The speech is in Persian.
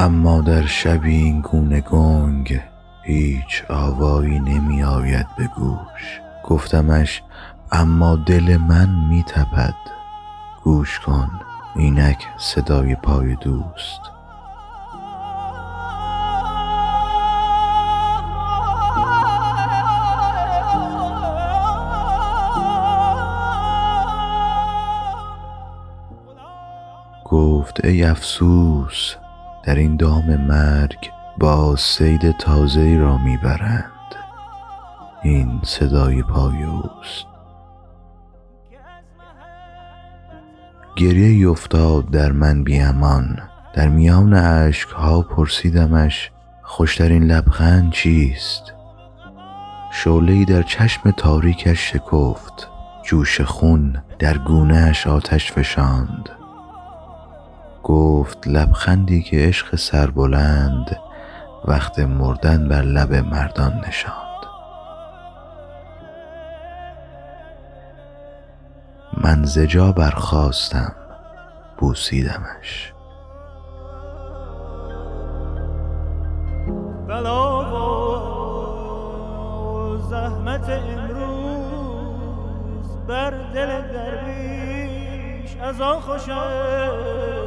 اما در شبی این گونه گنگ هیچ آوایی نمی آید به گوش. گفتمش اما دل من می تپد گوش کن اینک صدای پای دوست. گفت ای افسوس در این دام مرگ باز صید تازه را می برند این صدای پای گریه افتاد در من بی امان. در میان ها پرسیدمش خوشترین لبخند چیست؟ شعله در چشم تاریکش شکفت. جوش خون در گونه اش آتش فشاند. گفت لبخندی که عشق سربلند وقت مردن بر لب مردان نشاند. من ز جا برخاستم بوسیدمش. بلا و زحمت امروز بر دل درویش از آن خوشم.